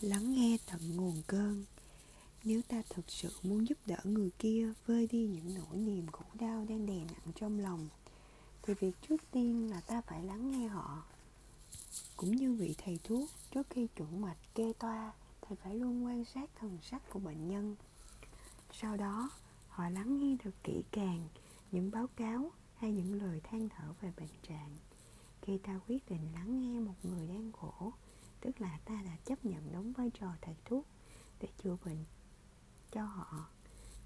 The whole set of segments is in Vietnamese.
lắng nghe tận nguồn cơn. Nếu ta thực sự muốn giúp đỡ người kia vơi đi những nỗi niềm khổ đau đang đè nặng trong lòng, thì việc trước tiên là ta phải lắng nghe họ. Cũng như vị thầy thuốc, trước khi chuẩn mạch kê toa, thầy phải luôn quan sát thần sắc của bệnh nhân. Sau đó, họ lắng nghe được kỹ càng những báo cáo hay những lời than thở về bệnh trạng. Khi ta quyết định lắng nghe một người đang khổ tức là ta đã chấp nhận đóng vai trò thầy thuốc để chữa bệnh cho họ.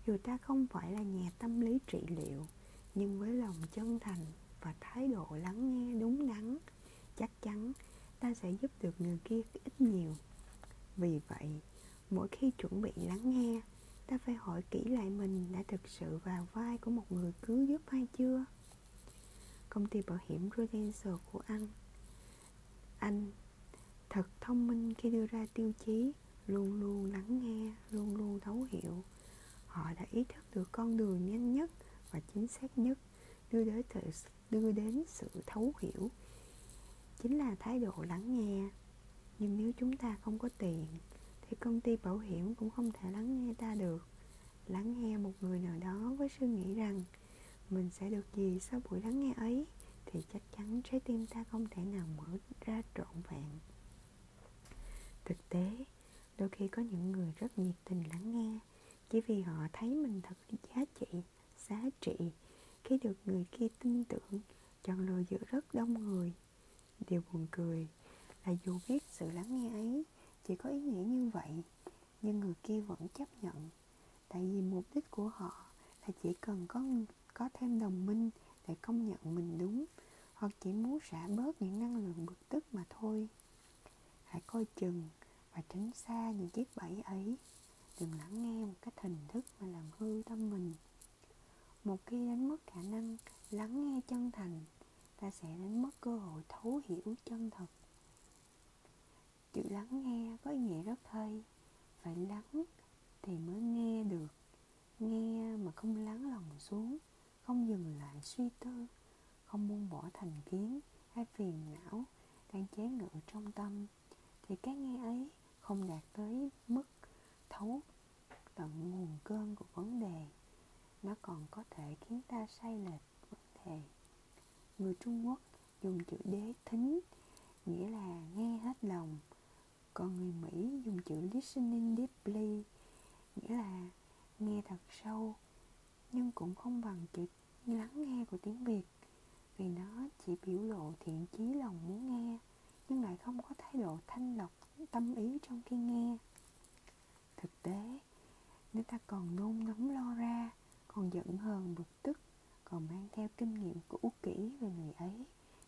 Dù ta không phải là nhà tâm lý trị liệu, nhưng với lòng chân thành và thái độ lắng nghe đúng đắn, chắc chắn ta sẽ giúp được người kia ít nhiều. Vì vậy, mỗi khi chuẩn bị lắng nghe, ta phải hỏi kỹ lại mình đã thực sự vào vai của một người cứu giúp hay chưa? Công ty bảo hiểm Prudential của anh thông minh khi đưa ra tiêu chí luôn luôn lắng nghe luôn luôn thấu hiểu. Họ đã ý thức được con đường nhanh nhất và chính xác nhất đưa đến sự, đưa đến sự thấu hiểu. Chính là thái độ lắng nghe. Nhưng nếu chúng ta không có tiền thì công ty bảo hiểm cũng không thể lắng nghe ta được. Lắng nghe một người nào đó với suy nghĩ rằng mình sẽ được gì sau buổi lắng nghe ấy? thì chắc chắn trái tim ta không thể nào mở ra trọn vẹn thực tế. Đôi khi có những người rất nhiệt tình lắng nghe, chỉ vì họ thấy mình thật giá trị giá trị. Khi được người kia tin tưởng, chọn lựa giữa rất đông người. Điều buồn cười là dù biết sự lắng nghe ấy chỉ có ý nghĩa như vậy, nhưng người kia vẫn chấp nhận. Tại vì mục đích của họ là chỉ cần có có thêm đồng minh để công nhận mình đúng. Hoặc chỉ muốn xả bớt những năng lượng bực tức mà thôi hãy coi chừng và tránh xa những chiếc bẫy ấy. Đừng lắng nghe một cách hình thức mà làm hư tâm mình. Một khi đánh mất khả năng lắng nghe chân thành, ta sẽ đánh mất cơ hội thấu hiểu chân thật. Chữ lắng nghe có ý nghĩa rất hay. Phải lắng thì mới nghe được. Nghe mà không lắng lòng xuống, không dừng lại suy tư, không buông bỏ thành kiến hay phiền não đang chế ngự trong tâm, thì cái nghe ấy không đạt tới mức thấu tận nguồn cơn của vấn đề. Nó còn có thể khiến ta sai lệch vấn đề. Người trung quốc dùng chữ đế thính, nghĩa là nghe hết lòng. Còn người mỹ dùng chữ listening deeply, nghĩa là nghe thật sâu, nhưng cũng không bằng chữ lắng nghe của tiếng việt, vì nó chỉ biểu lộ thiện chí lòng muốn nghe, nhưng lại không có thái độ thanh lọc tâm ý trong khi nghe. Thực tế, nếu ta còn nôn nóng lo ra, còn giận hờn bực tức, còn mang theo kinh nghiệm cũ kỹ về người ấy,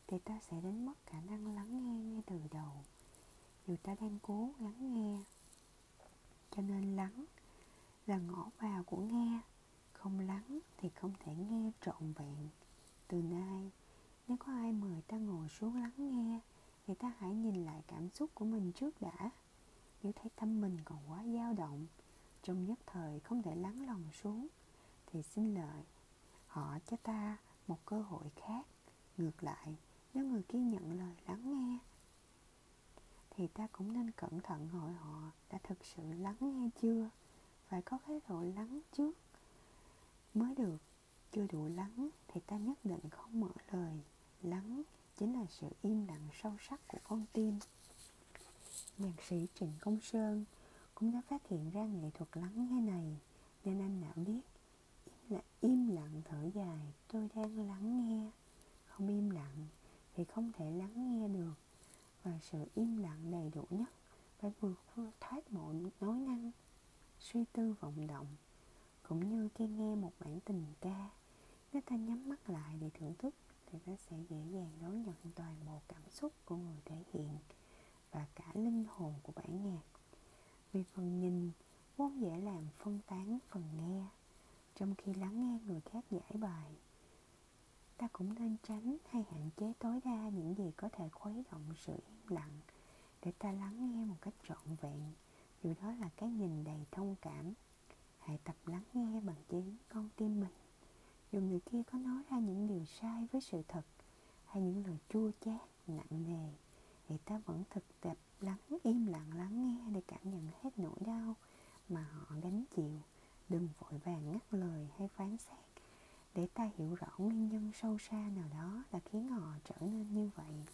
thì ta sẽ đánh mất khả năng lắng nghe ngay từ đầu. Dù ta đang cố lắng nghe. Cho nên lắng là ngõ vào của nghe. Không lắng thì không thể nghe trọn vẹn. Từ nay, nếu có ai mời ta ngồi xuống lắng nghe thì ta hãy nhìn lại cảm xúc của mình trước đã. Nếu thấy tâm mình còn quá dao động, trong nhất thời không thể lắng lòng xuống, thì xin lợi họ cho ta một cơ hội khác. Ngược lại, nếu người kia nhận lời lắng nghe, thì ta cũng nên cẩn thận hỏi họ đã thực sự lắng nghe chưa phải có cái độ lắng trước mới được. Chưa đủ lắng thì ta nhất định không mở lời lắng chính là sự im lặng sâu sắc của con tim. Nhạc sĩ trịnh công sơn cũng đã phát hiện ra nghệ thuật lắng nghe này nên anh đã biết im, là im lặng thở dài tôi đang lắng nghe. Không im lặng thì không thể lắng nghe được và sự im lặng đầy đủ nhất phải vượt thoát mọi nói năng suy tư vọng động cũng như khi nghe một bản tình ca nếu ta nhắm mắt lại để thưởng thức thì ta sẽ dễ dàng đón nhận toàn bộ cảm xúc của người thể hiện và cả linh hồn của bản nhạc. Vì phần nhìn, vốn dễ làm phân tán phần nghe. Trong khi lắng nghe người khác giải bài, ta cũng nên tránh hay hạn chế tối đa những gì có thể khuấy động sự im lặng để ta lắng nghe một cách trọn vẹn. Dù đó là cái nhìn đầy thông cảm. Hãy tập lắng nghe bằng chính con tim mình dù người kia có nói ra những điều sai với sự thật hay những lời chua chát, nặng nề, thì ta vẫn thực tập lắng, im lặng lắng nghe để cảm nhận hết nỗi đau mà họ gánh chịu. Đừng vội vàng ngắt lời hay phán xét. Để ta hiểu rõ nguyên nhân sâu xa nào đó đã khiến họ trở nên như vậy.